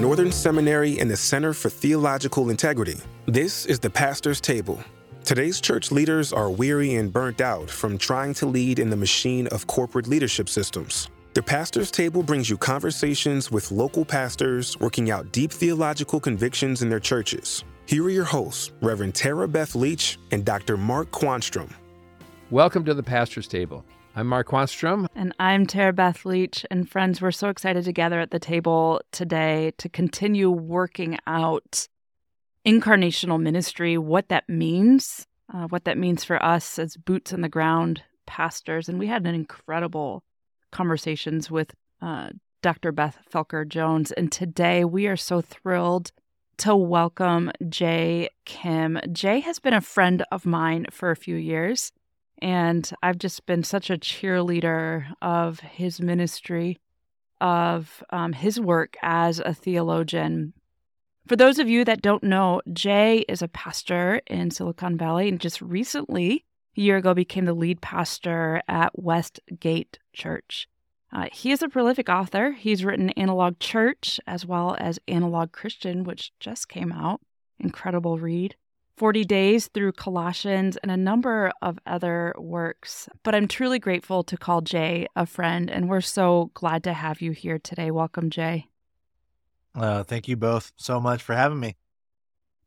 Northern Seminary and the Center for Theological Integrity. This is the Pastor's Table. Today's church leaders are weary and burnt out from trying to lead in the machine of corporate leadership systems. The Pastor's Table brings you conversations with local pastors working out deep theological convictions in their churches. Here are your hosts, Reverend Tara Beth Leach and Dr. Mark Quanstrom. Welcome to the Pastor's Table. I'm Mark Quanstrom. And I'm Tara Beth Leach. And friends, we're so excited to gather at the table today to continue working out incarnational ministry, what that means, uh, what that means for us as boots on the ground pastors. And we had an incredible conversations with uh, Dr. Beth Felker Jones. And today we are so thrilled to welcome Jay Kim. Jay has been a friend of mine for a few years. And I've just been such a cheerleader of his ministry, of um, his work as a theologian. For those of you that don't know, Jay is a pastor in Silicon Valley and just recently, a year ago, became the lead pastor at Westgate Church. Uh, he is a prolific author. He's written Analog Church as well as Analog Christian, which just came out. Incredible read. 40 Days through Colossians, and a number of other works. But I'm truly grateful to call Jay a friend, and we're so glad to have you here today. Welcome, Jay. Uh, thank you both so much for having me.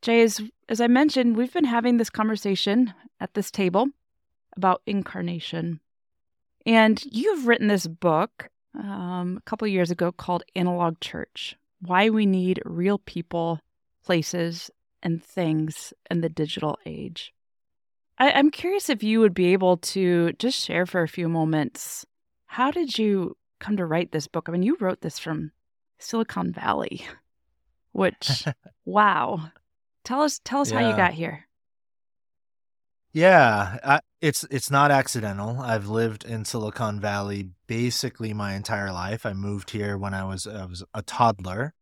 Jay, as, as I mentioned, we've been having this conversation at this table about incarnation. And you've written this book um, a couple years ago called Analog Church Why We Need Real People, Places, and things in the digital age. I, am curious if you would be able to just share for a few moments how did you come to write this book? I mean, you wrote this from Silicon Valley, which wow. Tell us tell us yeah. how you got here. Yeah, I, it's it's not accidental. I've lived in Silicon Valley basically my entire life. I moved here when I was I was a toddler,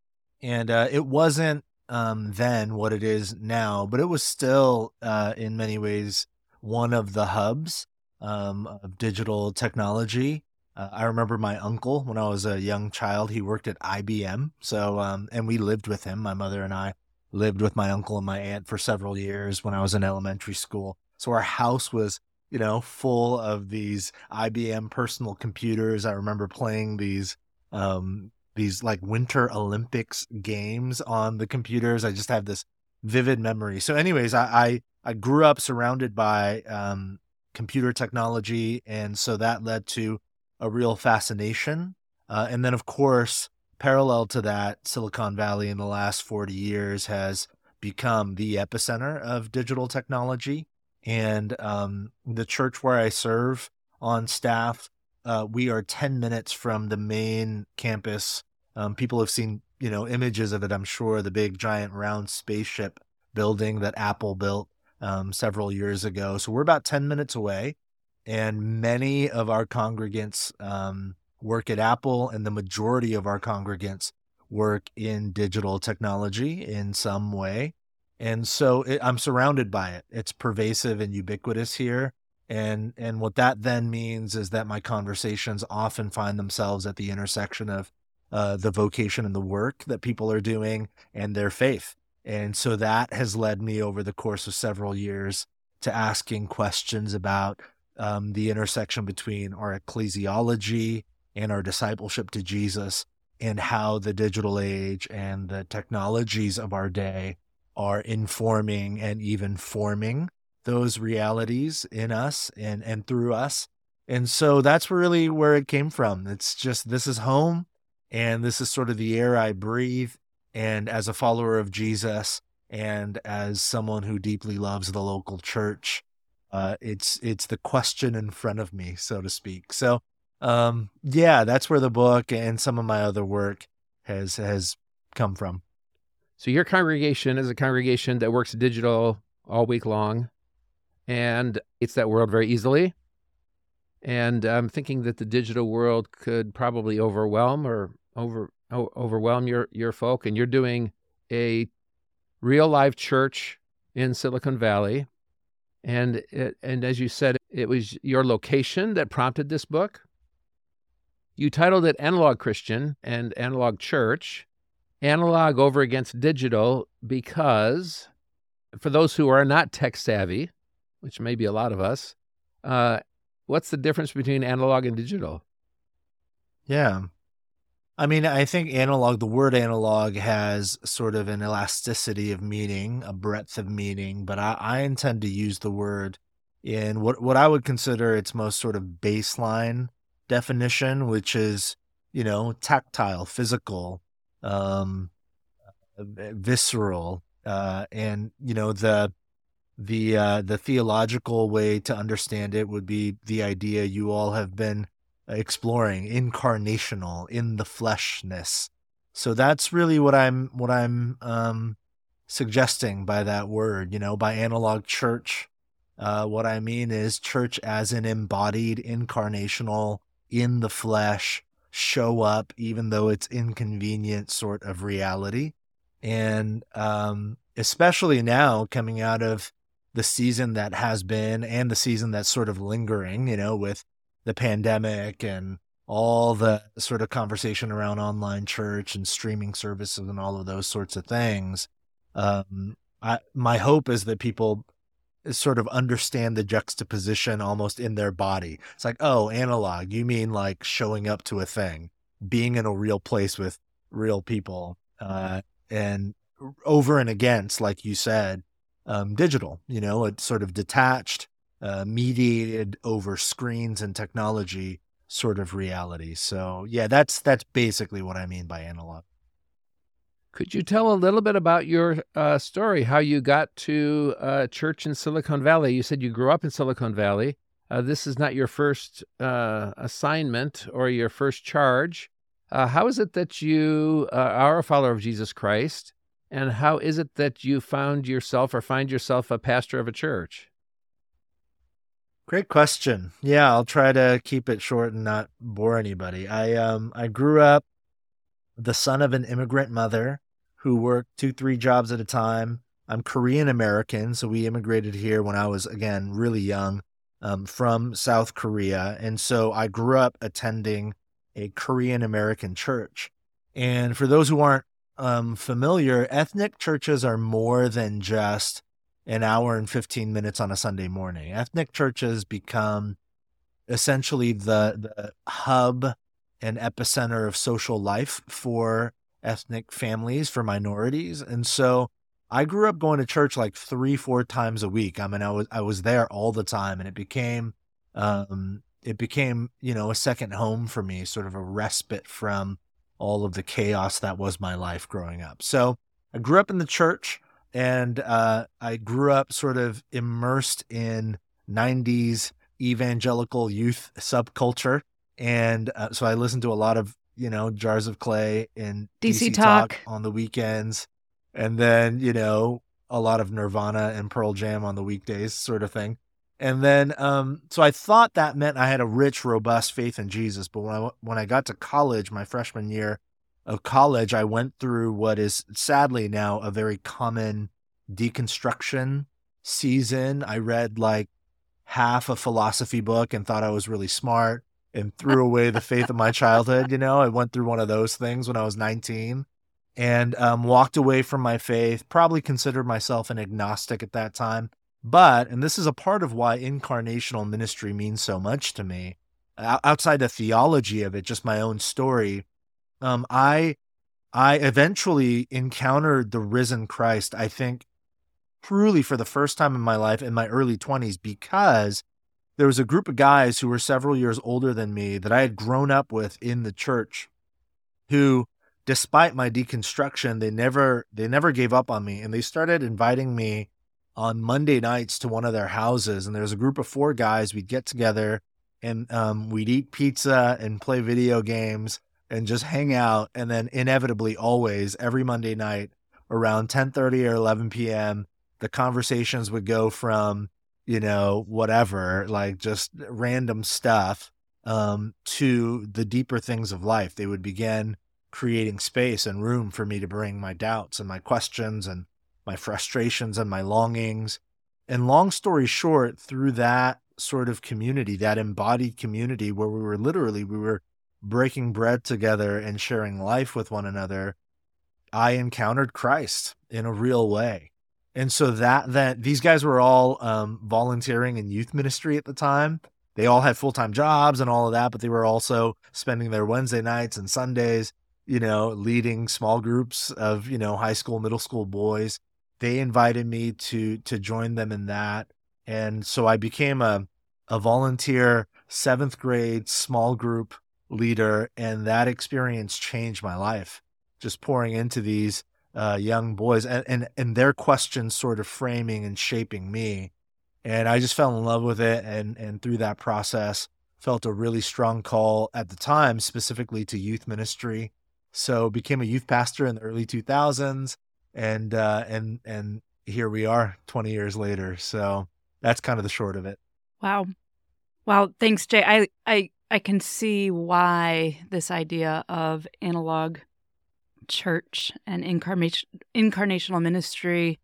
and uh, it wasn't um, then what it is now, but it was still uh, in many ways one of the hubs um, of digital technology. Uh, I remember my uncle when I was a young child. He worked at IBM, so um, and we lived with him. My mother and I lived with my uncle and my aunt for several years when I was in elementary school. So our house was, you know, full of these IBM personal computers. I remember playing these um, these like Winter Olympics games on the computers. I just have this vivid memory. So, anyways, I I, I grew up surrounded by um, computer technology, and so that led to a real fascination. Uh, and then, of course, parallel to that, Silicon Valley in the last forty years has become the epicenter of digital technology. And um, the church where I serve on staff uh, we are 10 minutes from the main campus. Um, people have seen, you know, images of it, I'm sure, the big giant round spaceship building that Apple built um, several years ago. So we're about 10 minutes away. And many of our congregants um, work at Apple, and the majority of our congregants work in digital technology in some way. And so it, I'm surrounded by it. It's pervasive and ubiquitous here and and what that then means is that my conversations often find themselves at the intersection of uh, the vocation and the work that people are doing and their faith. And so that has led me over the course of several years to asking questions about um, the intersection between our ecclesiology and our discipleship to jesus and how the digital age and the technologies of our day are informing and even forming those realities in us and and through us. And so that's really where it came from. It's just this is home and this is sort of the air i breathe. And as a follower of jesus and as someone who deeply loves the local church uh, it's it's the question in front of me so to speak. So um, yeah that's where the book and some of my other work has has come from. So your congregation is a congregation that works digital all week long and it's that world very easily. And I'm thinking that the digital world could probably overwhelm or over overwhelm your your folk. And you're doing a real live church in Silicon Valley, and it, and as you said, it was your location that prompted this book. You titled it Analog Christian and Analog Church, analog over against digital because for those who are not tech savvy, which may be a lot of us, uh, what's the difference between analog and digital? Yeah. I mean, I think analog, the word analog has sort of an elasticity of meaning, a breadth of meaning, but I, I intend to use the word in what, what I would consider its most sort of baseline definition, which is, you know, tactile, physical, um, visceral, uh, and you know the the uh, the theological way to understand it would be the idea you all have been exploring incarnational in the fleshness. So that's really what I'm what I'm um, suggesting by that word. You know, by analog church. Uh, what I mean is church as an embodied, incarnational, in the flesh, show up even though it's inconvenient sort of reality. And um, especially now coming out of the season that has been and the season that's sort of lingering, you know, with the pandemic and all the sort of conversation around online church and streaming services and all of those sorts of things. Um, I, my hope is that people sort of understand the juxtaposition almost in their body. It's like, oh, analog, you mean like showing up to a thing, being in a real place with real people, uh, and over and against, like you said, um, digital, you know, a sort of detached, uh, mediated over screens and technology sort of reality. So yeah, that's that's basically what I mean by analog. Could you tell a little bit about your uh, story, how you got to uh, church in Silicon Valley? You said you grew up in Silicon Valley. Uh, this is not your first uh, assignment or your first charge. Uh, how is it that you uh, are a follower of Jesus Christ? And how is it that you found yourself or find yourself a pastor of a church? Great question. Yeah, I'll try to keep it short and not bore anybody. I um I grew up the son of an immigrant mother who worked two, three jobs at a time. I'm Korean American, so we immigrated here when I was again really young um, from South Korea, and so I grew up attending a Korean American church. And for those who aren't um, familiar, ethnic churches are more than just an hour and 15 minutes on a Sunday morning. Ethnic churches become essentially the, the hub and epicenter of social life for ethnic families, for minorities. And so I grew up going to church like three, four times a week. I mean, I was I was there all the time, and it became um, it became you know a second home for me, sort of a respite from all of the chaos that was my life growing up. So I grew up in the church and uh, I grew up sort of immersed in 90s evangelical youth subculture. And uh, so I listened to a lot of, you know, Jars of Clay and DC, DC Talk. Talk on the weekends. And then, you know, a lot of Nirvana and Pearl Jam on the weekdays, sort of thing. And then, um, so I thought that meant I had a rich, robust faith in Jesus. But when I when I got to college, my freshman year of college, I went through what is sadly now a very common deconstruction season. I read like half a philosophy book and thought I was really smart and threw away the faith of my childhood. You know, I went through one of those things when I was 19 and um, walked away from my faith. Probably considered myself an agnostic at that time. But, and this is a part of why incarnational ministry means so much to me, outside the theology of it, just my own story. Um, I, I eventually encountered the risen Christ. I think truly for the first time in my life in my early 20s because there was a group of guys who were several years older than me that I had grown up with in the church who despite my deconstruction they never they never gave up on me and they started inviting me on Monday nights to one of their houses, and there was a group of four guys. We'd get together and um, we'd eat pizza and play video games and just hang out. And then inevitably, always every Monday night around 10:30 or 11 p.m., the conversations would go from you know whatever, like just random stuff, um, to the deeper things of life. They would begin creating space and room for me to bring my doubts and my questions and my frustrations and my longings. And long story short, through that sort of community, that embodied community where we were literally, we were breaking bread together and sharing life with one another, I encountered Christ in a real way. And so that that these guys were all um, volunteering in youth ministry at the time. They all had full time jobs and all of that, but they were also spending their Wednesday nights and Sundays, you know, leading small groups of you know high school, middle school boys. They invited me to to join them in that, and so I became a a volunteer seventh grade small group leader, and that experience changed my life. Just pouring into these uh, young boys and, and and their questions sort of framing and shaping me, and I just fell in love with it. And and through that process, felt a really strong call at the time, specifically to youth ministry. So became a youth pastor in the early 2000s, and uh, and and here we are 20 years later. So that's kind of the short of it. Wow. Wow, thanks Jay. I I I can see why this idea of analog church and incarnation, incarnational ministry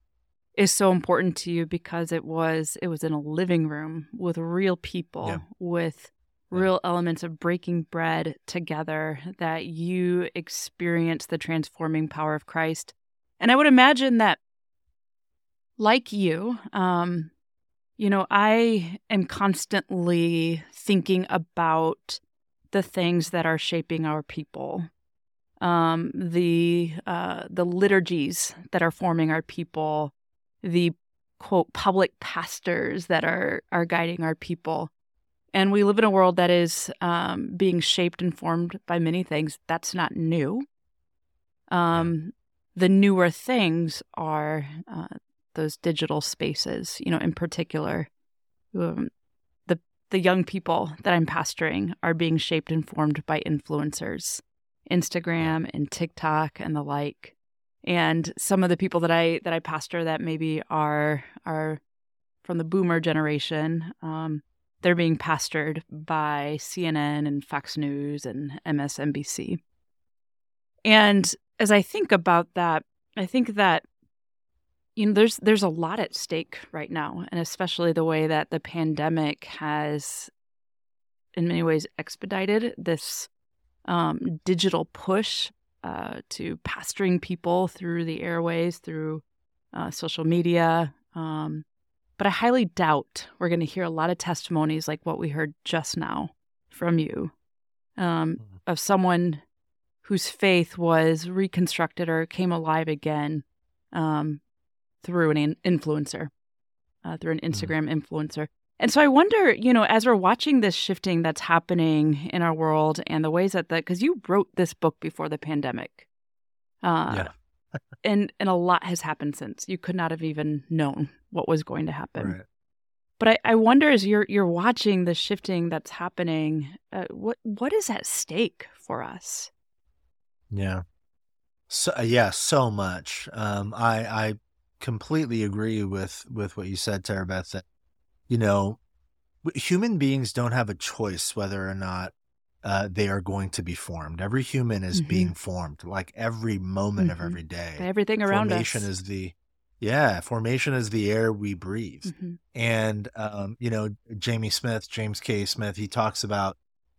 is so important to you because it was it was in a living room with real people yeah. with real elements of breaking bread together that you experience the transforming power of Christ. And I would imagine that like you, um, you know, I am constantly thinking about the things that are shaping our people, um, the uh, the liturgies that are forming our people, the quote public pastors that are are guiding our people, and we live in a world that is um, being shaped and formed by many things. That's not new. Um, the newer things are uh, those digital spaces, you know, in particular, um, the the young people that I'm pastoring are being shaped and formed by influencers, Instagram and TikTok and the like. And some of the people that I that I pastor that maybe are are from the boomer generation, um, they're being pastored by CNN and Fox News and MSNBC. And as I think about that, I think that you know there's there's a lot at stake right now and especially the way that the pandemic has in many ways expedited this um, digital push uh, to pastoring people through the airways through uh, social media um, but i highly doubt we're going to hear a lot of testimonies like what we heard just now from you um, mm-hmm. of someone whose faith was reconstructed or came alive again um, through an influencer, uh, through an mm-hmm. Instagram mm-hmm. influencer. And so I wonder, you know, as we're watching this shifting that's happening in our world and the ways that the, because you wrote this book before the pandemic. Uh, yeah. and, and a lot has happened since. You could not have even known what was going to happen. Right. But I, I wonder as you're you're watching the shifting that's happening, uh, what what is at stake for us? Yeah, so yeah, so much. Um, I I completely agree with with what you said, Tara Beth. That you know, human beings don't have a choice whether or not uh, they are going to be formed. Every human is mm-hmm. being formed, like every moment mm-hmm. of every day. Everything around formation us. is the yeah, formation is the air we breathe. Mm-hmm. And um, you know, Jamie Smith, James K. Smith, he talks about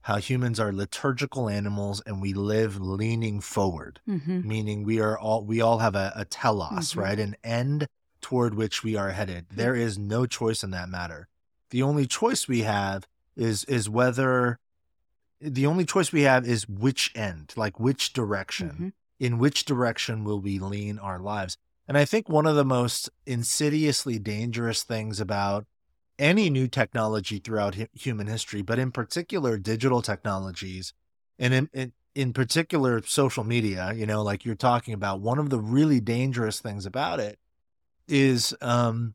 how humans are liturgical animals and we live leaning forward, mm-hmm. meaning we are all we all have a, a telos, mm-hmm. right? An end toward which we are headed. There is no choice in that matter. The only choice we have is is whether the only choice we have is which end, like which direction. Mm-hmm. In which direction will we lean our lives? And I think one of the most insidiously dangerous things about any new technology throughout human history, but in particular digital technologies, and in, in, in particular social media. You know, like you're talking about, one of the really dangerous things about it is um,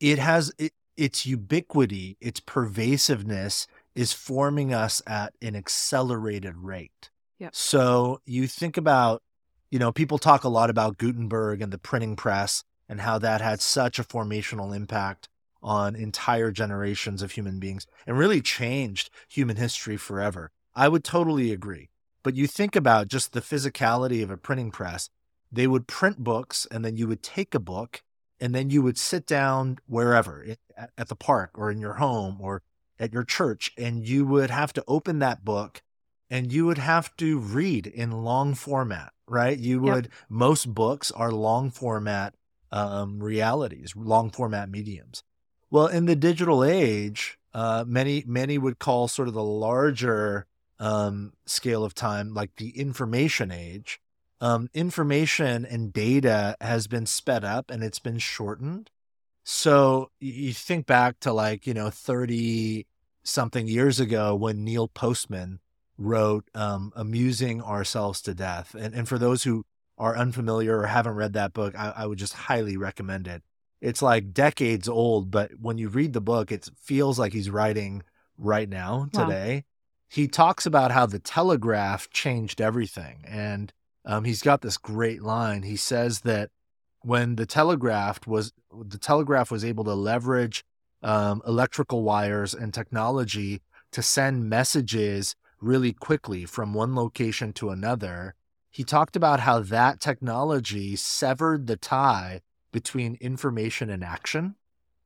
it has it, its ubiquity, its pervasiveness is forming us at an accelerated rate. Yep. So you think about, you know, people talk a lot about Gutenberg and the printing press and how that had such a formational impact on entire generations of human beings and really changed human history forever. I would totally agree. But you think about just the physicality of a printing press, they would print books and then you would take a book and then you would sit down wherever at the park or in your home or at your church and you would have to open that book and you would have to read in long format right? You would, yep. most books are long format um, realities, long format mediums. Well, in the digital age, uh, many many would call sort of the larger um, scale of time, like the information age. Um, information and data has been sped up and it's been shortened. So you think back to like you know thirty something years ago when Neil Postman wrote um, "Amusing Ourselves to Death," and and for those who are unfamiliar or haven't read that book, I, I would just highly recommend it. It's like decades old, but when you read the book, it feels like he's writing right now, today. Wow. He talks about how the telegraph changed everything. And um, he's got this great line. He says that when the telegraph was the telegraph was able to leverage um, electrical wires and technology to send messages really quickly from one location to another he talked about how that technology severed the tie between information and action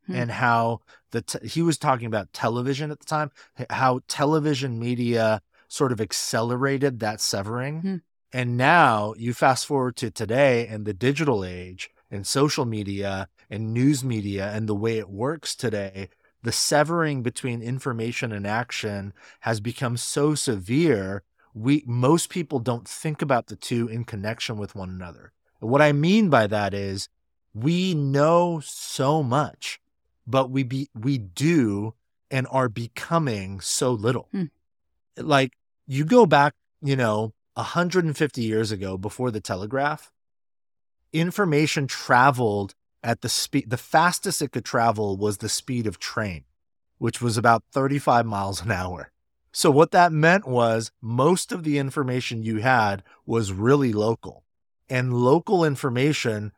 hmm. and how the te- he was talking about television at the time how television media sort of accelerated that severing hmm. and now you fast forward to today and the digital age and social media and news media and the way it works today the severing between information and action has become so severe we most people don't think about the two in connection with one another. what I mean by that is we know so much, but we be we do and are becoming so little. Hmm. Like you go back, you know, 150 years ago before the telegraph, information traveled at the speed the fastest it could travel was the speed of train, which was about 35 miles an hour. So, what that meant was most of the information you had was really local, and local information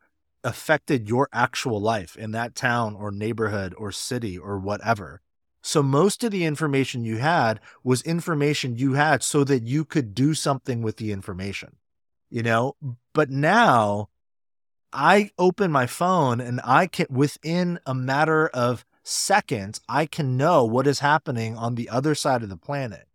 affected your actual life in that town or neighborhood or city or whatever. So, most of the information you had was information you had so that you could do something with the information, you know? But now I open my phone and I can, within a matter of seconds, I can know what is happening on the other side of the planet.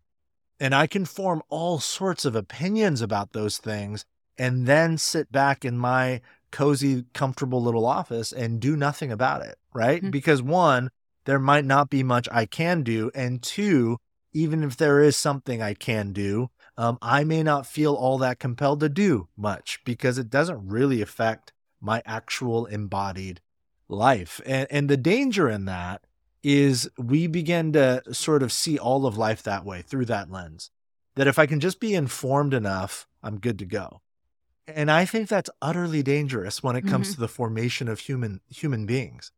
And I can form all sorts of opinions about those things and then sit back in my cozy, comfortable little office and do nothing about it. Right. Mm-hmm. Because one, there might not be much I can do. And two, even if there is something I can do, um, I may not feel all that compelled to do much because it doesn't really affect my actual embodied life. And, and the danger in that is we begin to sort of see all of life that way through that lens. That if I can just be informed enough, I'm good to go. And I think that's utterly dangerous when it comes mm-hmm. to the formation of human human beings.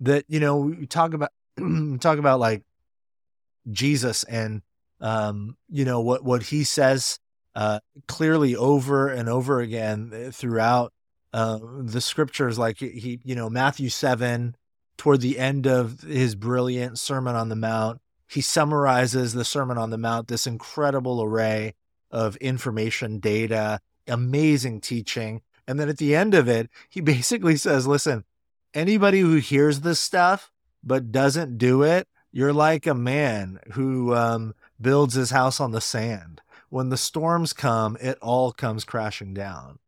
That you know, we talk about talk about like Jesus and um, you know what what he says uh, clearly over and over again eh, throughout uh, the scriptures, like he, you know, Matthew 7, toward the end of his brilliant Sermon on the Mount, he summarizes the Sermon on the Mount, this incredible array of information, data, amazing teaching. And then at the end of it, he basically says, listen, anybody who hears this stuff but doesn't do it, you're like a man who um, builds his house on the sand. When the storms come, it all comes crashing down.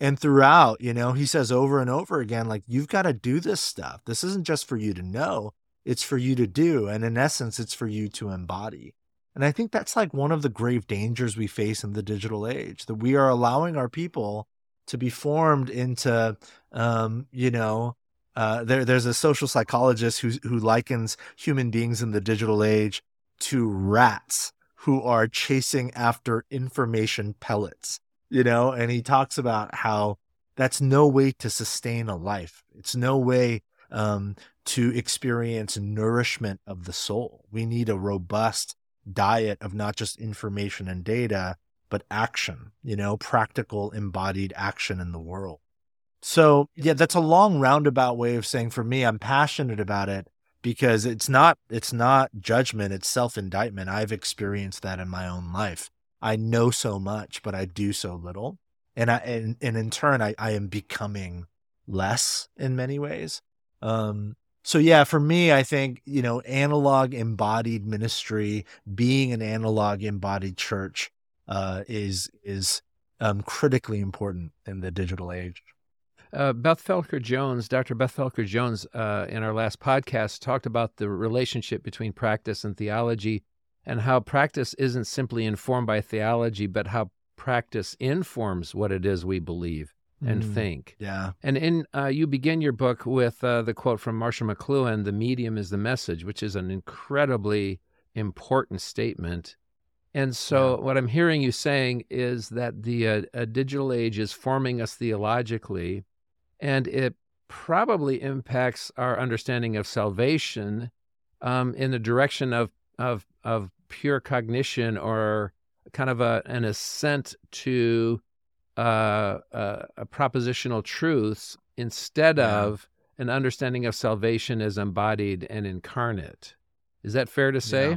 And throughout, you know, he says over and over again, like, you've got to do this stuff. This isn't just for you to know, it's for you to do. And in essence, it's for you to embody. And I think that's like one of the grave dangers we face in the digital age that we are allowing our people to be formed into, um, you know, uh, there, there's a social psychologist who, who likens human beings in the digital age to rats who are chasing after information pellets you know, and he talks about how that's no way to sustain a life. It's no way um, to experience nourishment of the soul. We need a robust diet of not just information and data, but action, you know, practical embodied action in the world. So, yeah, that's a long roundabout way of saying for me, I'm passionate about it because it's not it's not judgment, it's self-indictment. I've experienced that in my own life. I know so much, but I do so little. And I and, and in turn I, I am becoming less in many ways. Um so yeah, for me, I think, you know, analog embodied ministry, being an analog embodied church, uh, is is um, critically important in the digital age. Uh, Beth Felker Jones, Dr. Beth Felker Jones, uh, in our last podcast, talked about the relationship between practice and theology and how practice isn't simply informed by theology, but how practice informs what it is we believe and Mm, think. Yeah. And in uh, you begin your book with uh, the quote from Marshall McLuhan: "The medium is the message," which is an incredibly important statement. And so, what I'm hearing you saying is that the uh, uh, digital age is forming us theologically, and it probably impacts our understanding of salvation um, in the direction of of of pure cognition or kind of a, an assent to uh, uh, a propositional truths instead Yeah. of an understanding of salvation as embodied and incarnate. Is that fair to say? Yeah.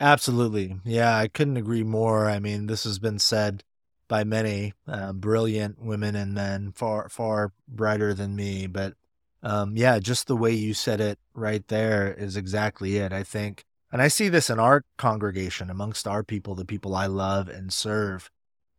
Absolutely. Yeah, I couldn't agree more. I mean, this has been said by many uh, brilliant women and men, far far brighter than me. But um, yeah, just the way you said it right there is exactly it. I think, and I see this in our congregation amongst our people, the people I love and serve.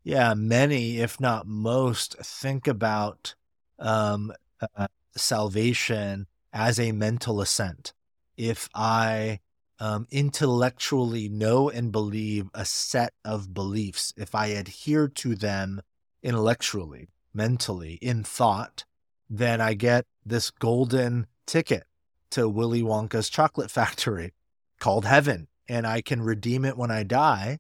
Yeah, many, if not most, think about um, uh, salvation as a mental assent. If I um, intellectually know and believe a set of beliefs, if I adhere to them intellectually, mentally, in thought, then I get this golden ticket to Willy Wonka's chocolate factory called heaven, and I can redeem it when I die.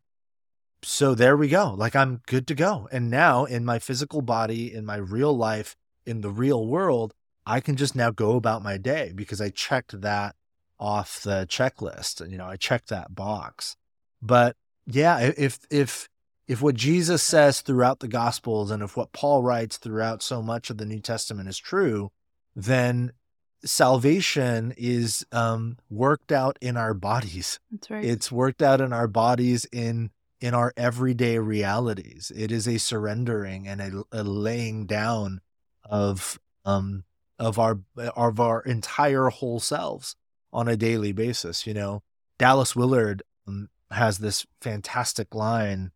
So there we go. Like I'm good to go. And now in my physical body, in my real life, in the real world, I can just now go about my day because I checked that off the checklist. You know, I checked that box. But yeah, if if if what Jesus says throughout the gospels and if what Paul writes throughout so much of the New Testament is true, then salvation is um, worked out in our bodies. That's right. It's worked out in our bodies in in our everyday realities. It is a surrendering and a, a laying down of um of our of our entire whole selves on a daily basis. You know, Dallas Willard um, has this fantastic line,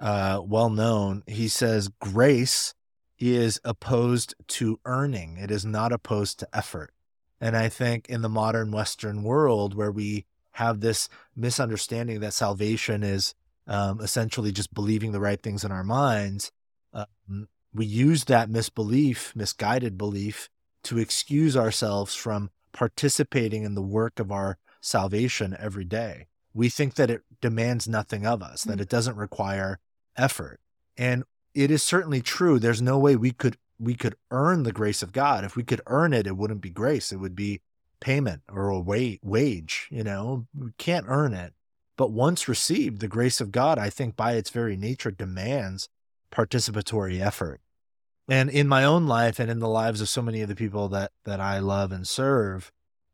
uh, well known. He says, "Grace is opposed to earning; it is not opposed to effort." And I think in the modern Western world, where we have this misunderstanding that salvation is um, essentially just believing the right things in our minds, um, we use that misbelief, misguided belief, to excuse ourselves from participating in the work of our salvation every day. We think that it demands nothing of us, that it doesn't require effort. And it is certainly true. There's no way we could we could earn the grace of God. If we could earn it, it wouldn't be grace. It would be payment or a wa- wage, you know. We can't earn it. But once received, the grace of God, I think by its very nature demands participatory effort. And in my own life and in the lives of so many of the people that that I love and serve,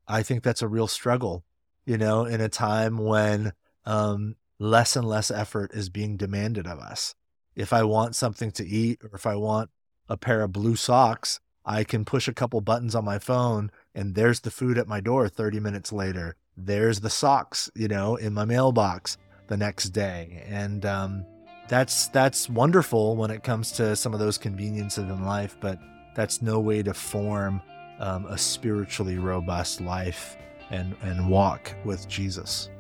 I think that's a real struggle, you know, in a time when um, less and less effort is being demanded of us. If I want something to eat or if I want a pair of blue socks, I can push a couple buttons on my phone and there's the food at my door 30 minutes later. There's the socks, you know, in my mailbox the next day. And um, that's that's wonderful when it comes to some of those conveniences in life, but that's no way to form um, a spiritually robust life and and walk with Jesus.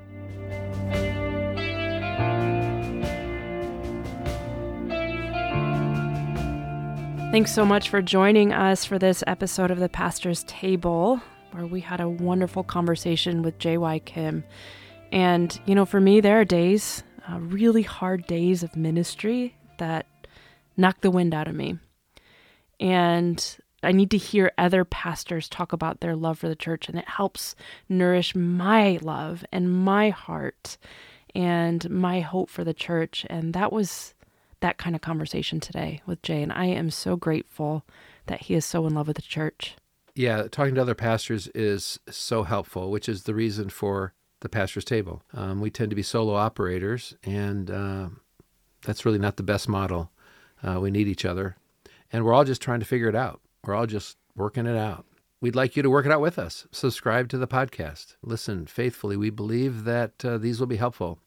Thanks so much for joining us for this episode of the Pastor's Table, where we had a wonderful conversation with J.Y. Kim. And, you know, for me, there are days, uh, really hard days of ministry that knock the wind out of me. And I need to hear other pastors talk about their love for the church, and it helps nourish my love and my heart and my hope for the church. And that was that kind of conversation today with Jay. And I am so grateful that he is so in love with the church. Yeah, talking to other pastors is so helpful, which is the reason for the pastor's table. Um, we tend to be solo operators, and uh, that's really not the best model. Uh, we need each other, and we're all just trying to figure it out. We're all just working it out. We'd like you to work it out with us. Subscribe to the podcast. Listen faithfully. We believe that uh, these will be helpful.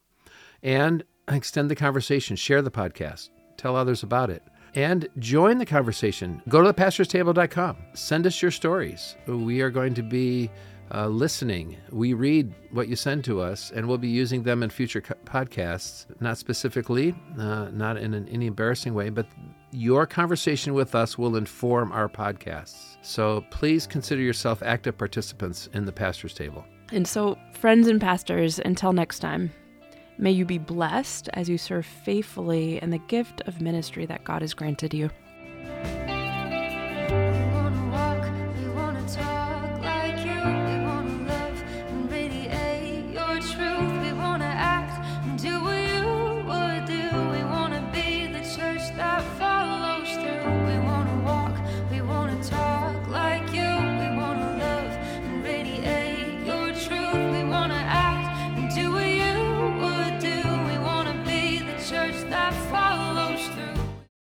And extend the conversation. Share the podcast. tell others about it. And join the conversation. Go to thepastorstable.com. Send us your stories. We are going to be uh, listening. We read what you send to us, and we'll be using them in future co- podcasts. Not specifically, uh, not in an, any embarrassing way, but your conversation with us will inform our podcasts. So please consider yourself active participants in the Pastor's Table. And so, friends and pastors, until next time. May you be blessed as you serve faithfully in the gift of ministry that God has granted you.